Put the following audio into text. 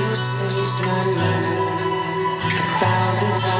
six cities, my nine, a thousand times.